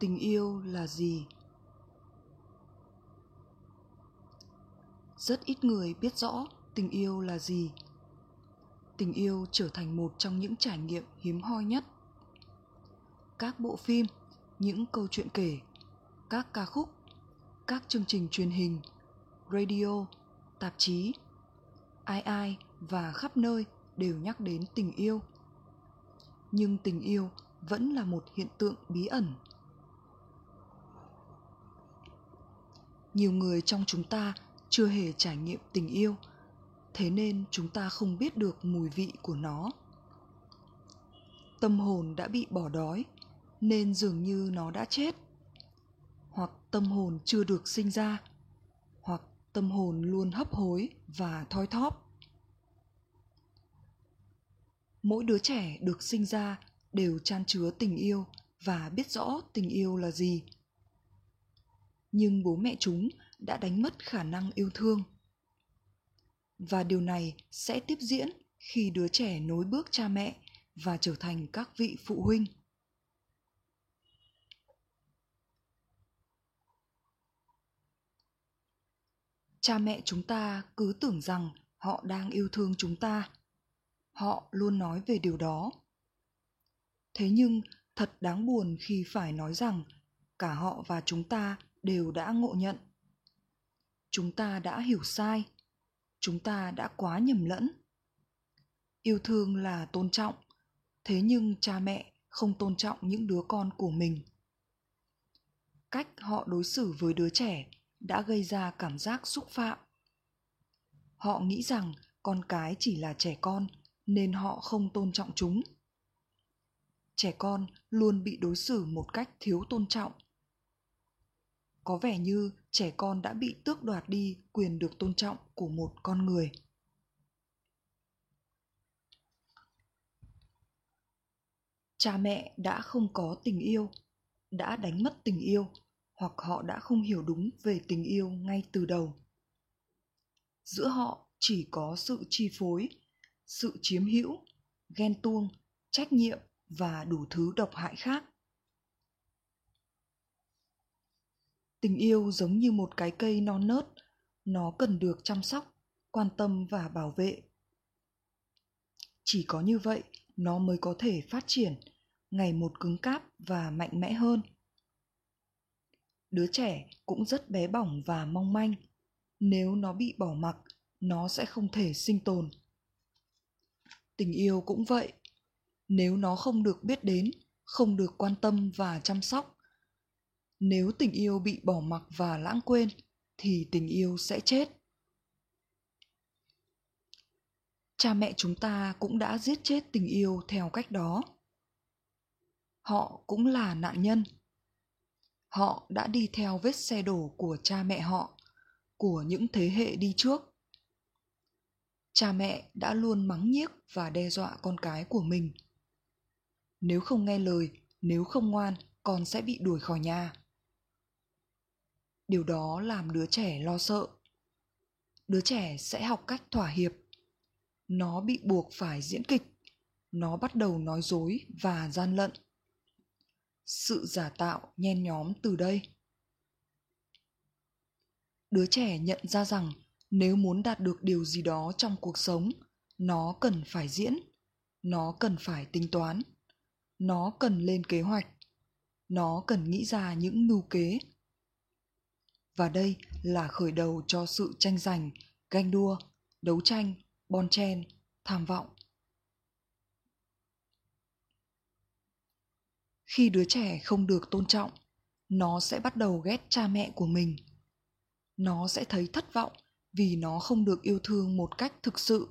tình yêu là gì? Rất ít người biết rõ tình yêu là gì. Tình yêu trở thành một trong những trải nghiệm hiếm hoi nhất. Các bộ phim, những câu chuyện kể, các ca khúc, các chương trình truyền hình, radio, tạp chí, ai ai và khắp nơi đều nhắc đến tình yêu. Nhưng tình yêu vẫn là một hiện tượng bí ẩn. Nhiều người trong chúng ta chưa hề trải nghiệm tình yêu, thế nên chúng ta không biết được mùi vị của nó. Tâm hồn đã bị bỏ đói, nên dường như nó đã chết. Hoặc tâm hồn chưa được sinh ra, hoặc tâm hồn luôn hấp hối và thoi thóp. Mỗi đứa trẻ được sinh ra đều chan chứa tình yêu và biết rõ tình yêu là gì nhưng bố mẹ chúng đã đánh mất khả năng yêu thương. Và điều này sẽ tiếp diễn khi đứa trẻ nối bước cha mẹ và trở thành các vị phụ huynh. Cha mẹ chúng ta cứ tưởng rằng họ đang yêu thương chúng ta. Họ luôn nói về điều đó. Thế nhưng thật đáng buồn khi phải nói rằng cả họ và chúng ta đều đã ngộ nhận. Chúng ta đã hiểu sai. Chúng ta đã quá nhầm lẫn. Yêu thương là tôn trọng, thế nhưng cha mẹ không tôn trọng những đứa con của mình. Cách họ đối xử với đứa trẻ đã gây ra cảm giác xúc phạm. Họ nghĩ rằng con cái chỉ là trẻ con nên họ không tôn trọng chúng. Trẻ con luôn bị đối xử một cách thiếu tôn trọng có vẻ như trẻ con đã bị tước đoạt đi quyền được tôn trọng của một con người. Cha mẹ đã không có tình yêu, đã đánh mất tình yêu, hoặc họ đã không hiểu đúng về tình yêu ngay từ đầu. Giữa họ chỉ có sự chi phối, sự chiếm hữu, ghen tuông, trách nhiệm và đủ thứ độc hại khác. Tình yêu giống như một cái cây non nớt, nó cần được chăm sóc, quan tâm và bảo vệ. Chỉ có như vậy, nó mới có thể phát triển, ngày một cứng cáp và mạnh mẽ hơn. Đứa trẻ cũng rất bé bỏng và mong manh. Nếu nó bị bỏ mặc, nó sẽ không thể sinh tồn. Tình yêu cũng vậy. Nếu nó không được biết đến, không được quan tâm và chăm sóc nếu tình yêu bị bỏ mặc và lãng quên, thì tình yêu sẽ chết. Cha mẹ chúng ta cũng đã giết chết tình yêu theo cách đó. Họ cũng là nạn nhân. Họ đã đi theo vết xe đổ của cha mẹ họ, của những thế hệ đi trước. Cha mẹ đã luôn mắng nhiếc và đe dọa con cái của mình. Nếu không nghe lời, nếu không ngoan, con sẽ bị đuổi khỏi nhà điều đó làm đứa trẻ lo sợ. Đứa trẻ sẽ học cách thỏa hiệp. Nó bị buộc phải diễn kịch. Nó bắt đầu nói dối và gian lận. Sự giả tạo nhen nhóm từ đây. Đứa trẻ nhận ra rằng nếu muốn đạt được điều gì đó trong cuộc sống, nó cần phải diễn. Nó cần phải tính toán. Nó cần lên kế hoạch. Nó cần nghĩ ra những mưu kế và đây là khởi đầu cho sự tranh giành, ganh đua, đấu tranh, bon chen, tham vọng. Khi đứa trẻ không được tôn trọng, nó sẽ bắt đầu ghét cha mẹ của mình. Nó sẽ thấy thất vọng vì nó không được yêu thương một cách thực sự.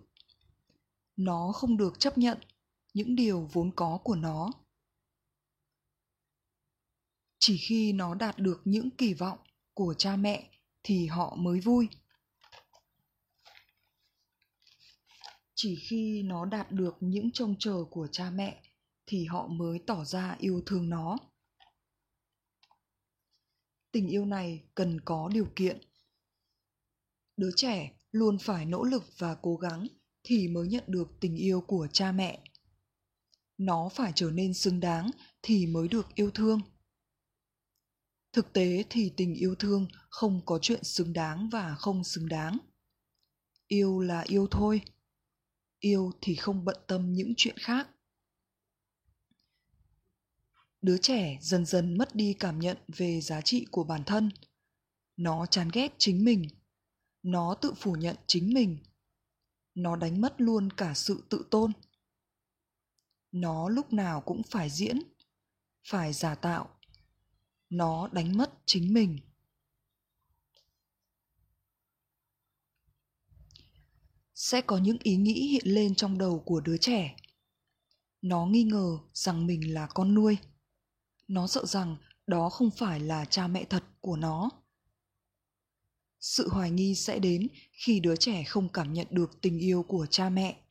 Nó không được chấp nhận những điều vốn có của nó. Chỉ khi nó đạt được những kỳ vọng của cha mẹ thì họ mới vui. Chỉ khi nó đạt được những trông chờ của cha mẹ thì họ mới tỏ ra yêu thương nó. Tình yêu này cần có điều kiện. Đứa trẻ luôn phải nỗ lực và cố gắng thì mới nhận được tình yêu của cha mẹ. Nó phải trở nên xứng đáng thì mới được yêu thương thực tế thì tình yêu thương không có chuyện xứng đáng và không xứng đáng. Yêu là yêu thôi, yêu thì không bận tâm những chuyện khác. Đứa trẻ dần dần mất đi cảm nhận về giá trị của bản thân. Nó chán ghét chính mình, nó tự phủ nhận chính mình, nó đánh mất luôn cả sự tự tôn. Nó lúc nào cũng phải diễn, phải giả tạo nó đánh mất chính mình. Sẽ có những ý nghĩ hiện lên trong đầu của đứa trẻ. Nó nghi ngờ rằng mình là con nuôi. Nó sợ rằng đó không phải là cha mẹ thật của nó. Sự hoài nghi sẽ đến khi đứa trẻ không cảm nhận được tình yêu của cha mẹ.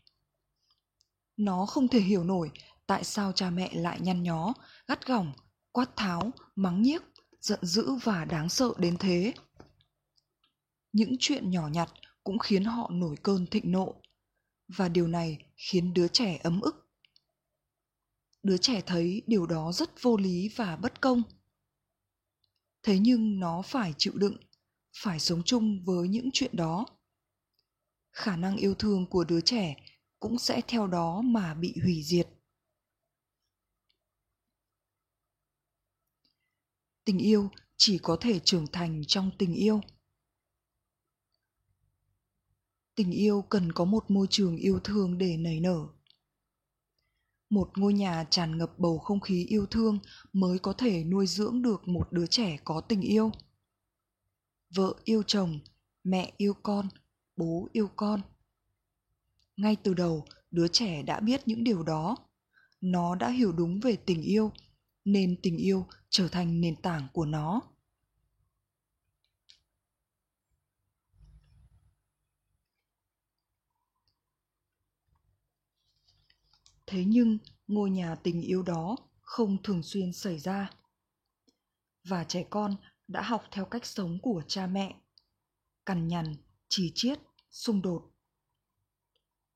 Nó không thể hiểu nổi tại sao cha mẹ lại nhăn nhó, gắt gỏng quát tháo, mắng nhiếc, giận dữ và đáng sợ đến thế. Những chuyện nhỏ nhặt cũng khiến họ nổi cơn thịnh nộ, và điều này khiến đứa trẻ ấm ức. Đứa trẻ thấy điều đó rất vô lý và bất công. Thế nhưng nó phải chịu đựng, phải sống chung với những chuyện đó. Khả năng yêu thương của đứa trẻ cũng sẽ theo đó mà bị hủy diệt. Tình yêu chỉ có thể trưởng thành trong tình yêu. Tình yêu cần có một môi trường yêu thương để nảy nở. Một ngôi nhà tràn ngập bầu không khí yêu thương mới có thể nuôi dưỡng được một đứa trẻ có tình yêu. Vợ yêu chồng, mẹ yêu con, bố yêu con. Ngay từ đầu, đứa trẻ đã biết những điều đó. Nó đã hiểu đúng về tình yêu nên tình yêu trở thành nền tảng của nó. Thế nhưng, ngôi nhà tình yêu đó không thường xuyên xảy ra. Và trẻ con đã học theo cách sống của cha mẹ. Cằn nhằn, chỉ chiết, xung đột.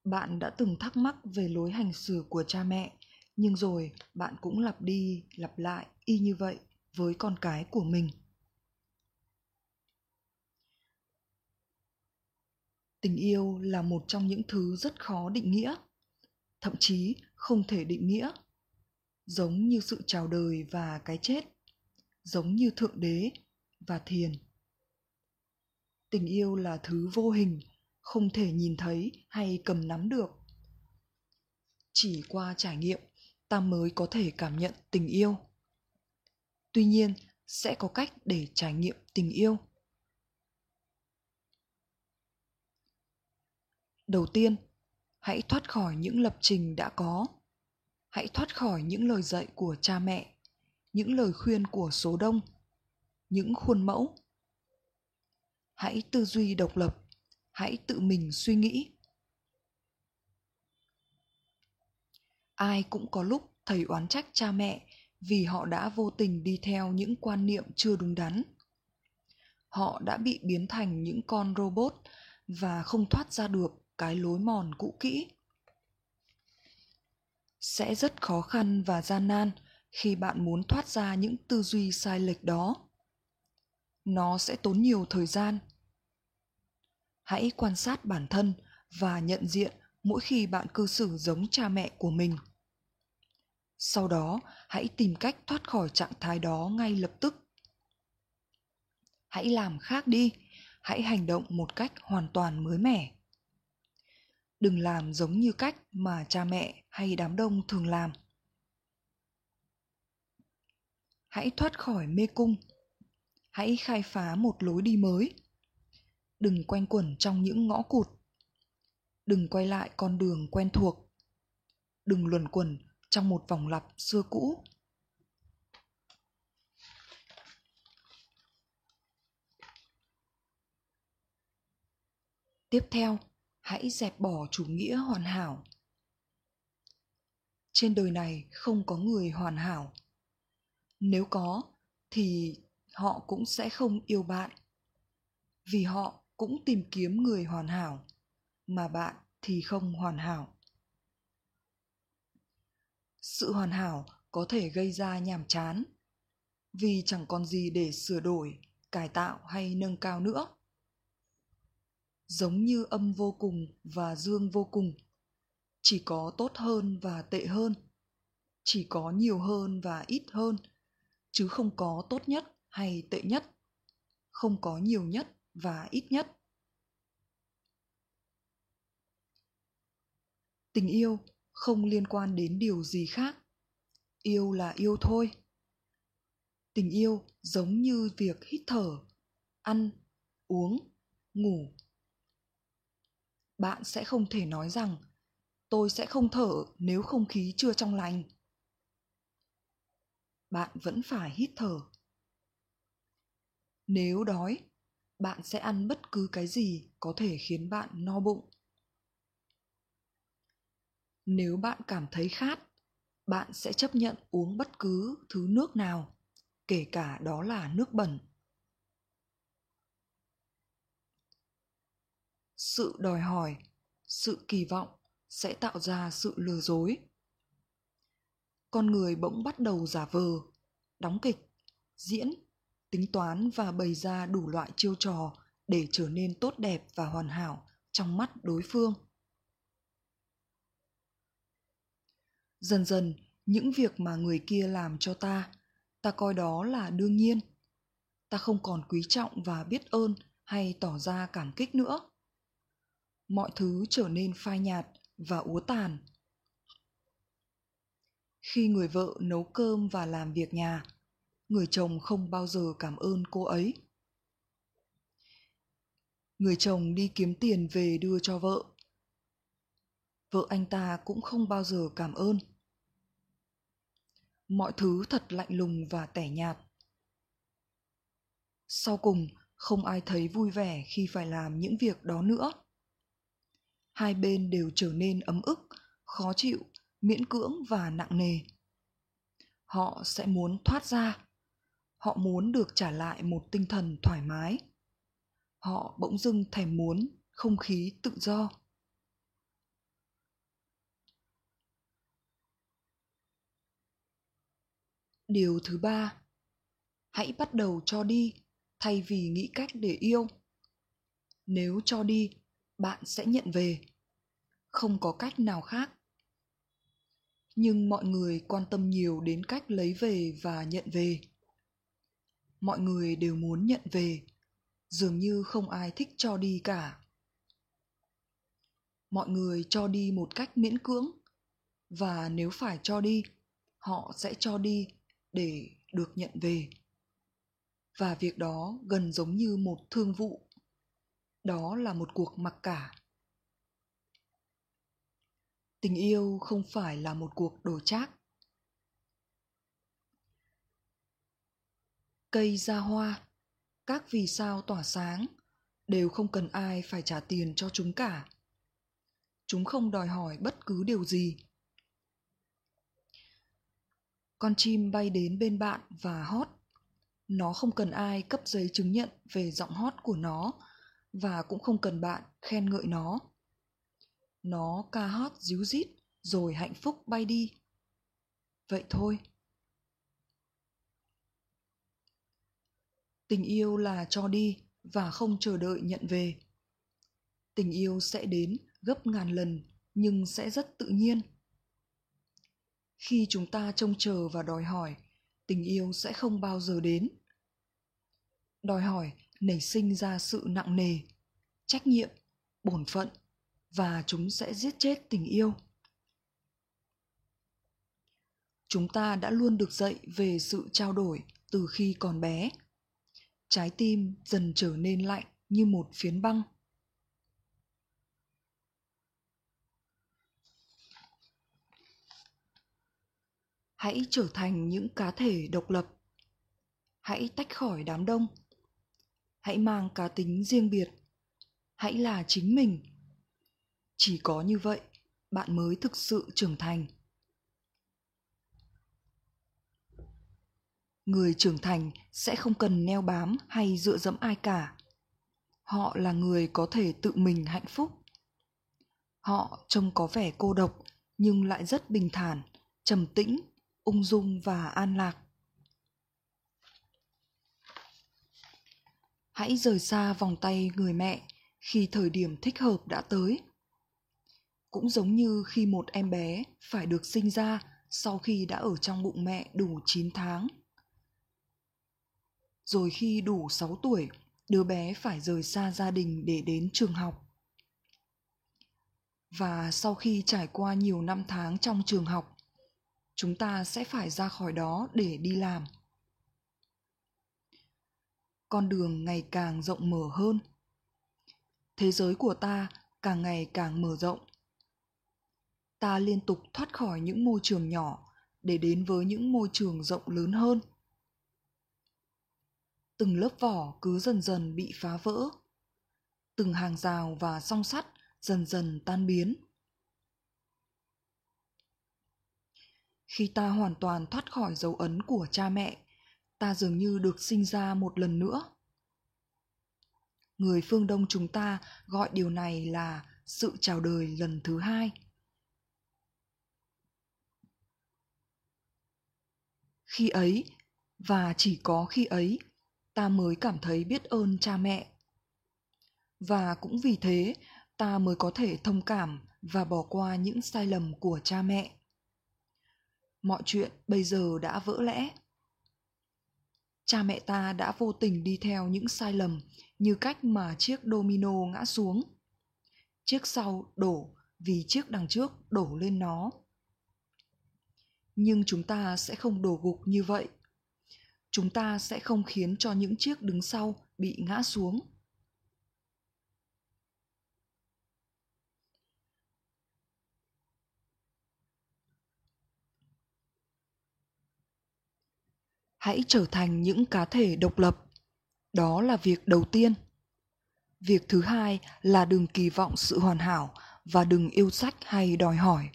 Bạn đã từng thắc mắc về lối hành xử của cha mẹ nhưng rồi, bạn cũng lặp đi, lặp lại y như vậy với con cái của mình. Tình yêu là một trong những thứ rất khó định nghĩa, thậm chí không thể định nghĩa. Giống như sự chào đời và cái chết, giống như thượng đế và thiền. Tình yêu là thứ vô hình, không thể nhìn thấy hay cầm nắm được. Chỉ qua trải nghiệm ta mới có thể cảm nhận tình yêu. Tuy nhiên, sẽ có cách để trải nghiệm tình yêu. Đầu tiên, hãy thoát khỏi những lập trình đã có. Hãy thoát khỏi những lời dạy của cha mẹ, những lời khuyên của số đông, những khuôn mẫu. Hãy tư duy độc lập, hãy tự mình suy nghĩ. Ai cũng có lúc thầy oán trách cha mẹ vì họ đã vô tình đi theo những quan niệm chưa đúng đắn. Họ đã bị biến thành những con robot và không thoát ra được cái lối mòn cũ kỹ. Sẽ rất khó khăn và gian nan khi bạn muốn thoát ra những tư duy sai lệch đó. Nó sẽ tốn nhiều thời gian. Hãy quan sát bản thân và nhận diện mỗi khi bạn cư xử giống cha mẹ của mình sau đó, hãy tìm cách thoát khỏi trạng thái đó ngay lập tức. Hãy làm khác đi. Hãy hành động một cách hoàn toàn mới mẻ. Đừng làm giống như cách mà cha mẹ hay đám đông thường làm. Hãy thoát khỏi mê cung. Hãy khai phá một lối đi mới. Đừng quanh quẩn trong những ngõ cụt. Đừng quay lại con đường quen thuộc. Đừng luẩn quẩn trong một vòng lặp xưa cũ. Tiếp theo, hãy dẹp bỏ chủ nghĩa hoàn hảo. Trên đời này không có người hoàn hảo. Nếu có, thì họ cũng sẽ không yêu bạn. Vì họ cũng tìm kiếm người hoàn hảo, mà bạn thì không hoàn hảo sự hoàn hảo có thể gây ra nhàm chán. Vì chẳng còn gì để sửa đổi, cải tạo hay nâng cao nữa. Giống như âm vô cùng và dương vô cùng. Chỉ có tốt hơn và tệ hơn. Chỉ có nhiều hơn và ít hơn, chứ không có tốt nhất hay tệ nhất. Không có nhiều nhất và ít nhất. Tình yêu không liên quan đến điều gì khác. Yêu là yêu thôi. Tình yêu giống như việc hít thở, ăn, uống, ngủ. Bạn sẽ không thể nói rằng, tôi sẽ không thở nếu không khí chưa trong lành. Bạn vẫn phải hít thở. Nếu đói, bạn sẽ ăn bất cứ cái gì có thể khiến bạn no bụng nếu bạn cảm thấy khát, bạn sẽ chấp nhận uống bất cứ thứ nước nào, kể cả đó là nước bẩn. Sự đòi hỏi, sự kỳ vọng sẽ tạo ra sự lừa dối. Con người bỗng bắt đầu giả vờ, đóng kịch, diễn, tính toán và bày ra đủ loại chiêu trò để trở nên tốt đẹp và hoàn hảo trong mắt đối phương. Dần dần, những việc mà người kia làm cho ta ta coi đó là đương nhiên. Ta không còn quý trọng và biết ơn hay tỏ ra cảm kích nữa. Mọi thứ trở nên phai nhạt và úa tàn. Khi người vợ nấu cơm và làm việc nhà, người chồng không bao giờ cảm ơn cô ấy. Người chồng đi kiếm tiền về đưa cho vợ. Vợ anh ta cũng không bao giờ cảm ơn mọi thứ thật lạnh lùng và tẻ nhạt. Sau cùng, không ai thấy vui vẻ khi phải làm những việc đó nữa. Hai bên đều trở nên ấm ức, khó chịu, miễn cưỡng và nặng nề. Họ sẽ muốn thoát ra. Họ muốn được trả lại một tinh thần thoải mái. Họ bỗng dưng thèm muốn không khí tự do. Điều thứ ba. Hãy bắt đầu cho đi, thay vì nghĩ cách để yêu. Nếu cho đi, bạn sẽ nhận về. Không có cách nào khác. Nhưng mọi người quan tâm nhiều đến cách lấy về và nhận về. Mọi người đều muốn nhận về, dường như không ai thích cho đi cả. Mọi người cho đi một cách miễn cưỡng, và nếu phải cho đi, họ sẽ cho đi để được nhận về. Và việc đó gần giống như một thương vụ. Đó là một cuộc mặc cả. Tình yêu không phải là một cuộc đồ trác cây ra hoa, các vì sao tỏa sáng, đều không cần ai phải trả tiền cho chúng cả. Chúng không đòi hỏi bất cứ điều gì con chim bay đến bên bạn và hót. Nó không cần ai cấp giấy chứng nhận về giọng hót của nó và cũng không cần bạn khen ngợi nó. Nó ca hót díu dít rồi hạnh phúc bay đi. Vậy thôi. Tình yêu là cho đi và không chờ đợi nhận về. Tình yêu sẽ đến gấp ngàn lần nhưng sẽ rất tự nhiên khi chúng ta trông chờ và đòi hỏi, tình yêu sẽ không bao giờ đến. Đòi hỏi nảy sinh ra sự nặng nề, trách nhiệm, bổn phận và chúng sẽ giết chết tình yêu. Chúng ta đã luôn được dạy về sự trao đổi từ khi còn bé. Trái tim dần trở nên lạnh như một phiến băng. Hãy trở thành những cá thể độc lập. Hãy tách khỏi đám đông. Hãy mang cá tính riêng biệt. Hãy là chính mình. Chỉ có như vậy, bạn mới thực sự trưởng thành. Người trưởng thành sẽ không cần neo bám hay dựa dẫm ai cả. Họ là người có thể tự mình hạnh phúc. Họ trông có vẻ cô độc nhưng lại rất bình thản, trầm tĩnh ung dung và an lạc hãy rời xa vòng tay người mẹ khi thời điểm thích hợp đã tới cũng giống như khi một em bé phải được sinh ra sau khi đã ở trong bụng mẹ đủ 9 tháng. Rồi khi đủ 6 tuổi, đứa bé phải rời xa gia đình để đến trường học. Và sau khi trải qua nhiều năm tháng trong trường học, chúng ta sẽ phải ra khỏi đó để đi làm. Con đường ngày càng rộng mở hơn. Thế giới của ta càng ngày càng mở rộng ta liên tục thoát khỏi những môi trường nhỏ để đến với những môi trường rộng lớn hơn từng lớp vỏ cứ dần dần bị phá vỡ từng hàng rào và song sắt dần dần tan biến khi ta hoàn toàn thoát khỏi dấu ấn của cha mẹ, ta dường như được sinh ra một lần nữa. Người phương đông chúng ta gọi điều này là sự chào đời lần thứ hai. Khi ấy, và chỉ có khi ấy, ta mới cảm thấy biết ơn cha mẹ. Và cũng vì thế, ta mới có thể thông cảm và bỏ qua những sai lầm của cha mẹ mọi chuyện bây giờ đã vỡ lẽ. Cha mẹ ta đã vô tình đi theo những sai lầm như cách mà chiếc domino ngã xuống. Chiếc sau đổ vì chiếc đằng trước đổ lên nó. Nhưng chúng ta sẽ không đổ gục như vậy. Chúng ta sẽ không khiến cho những chiếc đứng sau bị ngã xuống. Hãy trở thành những cá thể độc lập. Đó là việc đầu tiên. Việc thứ hai là đừng kỳ vọng sự hoàn hảo và đừng yêu sách hay đòi hỏi.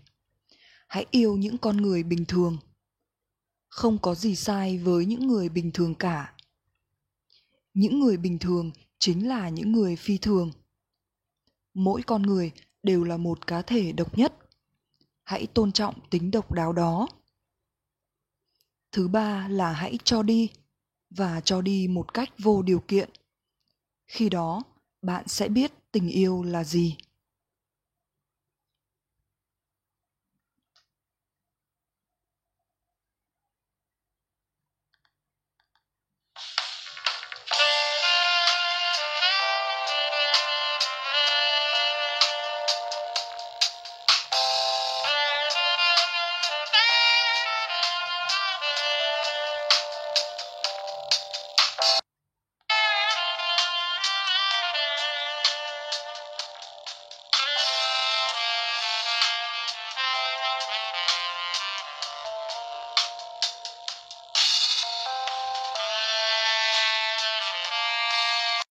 Hãy yêu những con người bình thường. Không có gì sai với những người bình thường cả. Những người bình thường chính là những người phi thường. Mỗi con người đều là một cá thể độc nhất. Hãy tôn trọng tính độc đáo đó thứ ba là hãy cho đi và cho đi một cách vô điều kiện. Khi đó, bạn sẽ biết tình yêu là gì.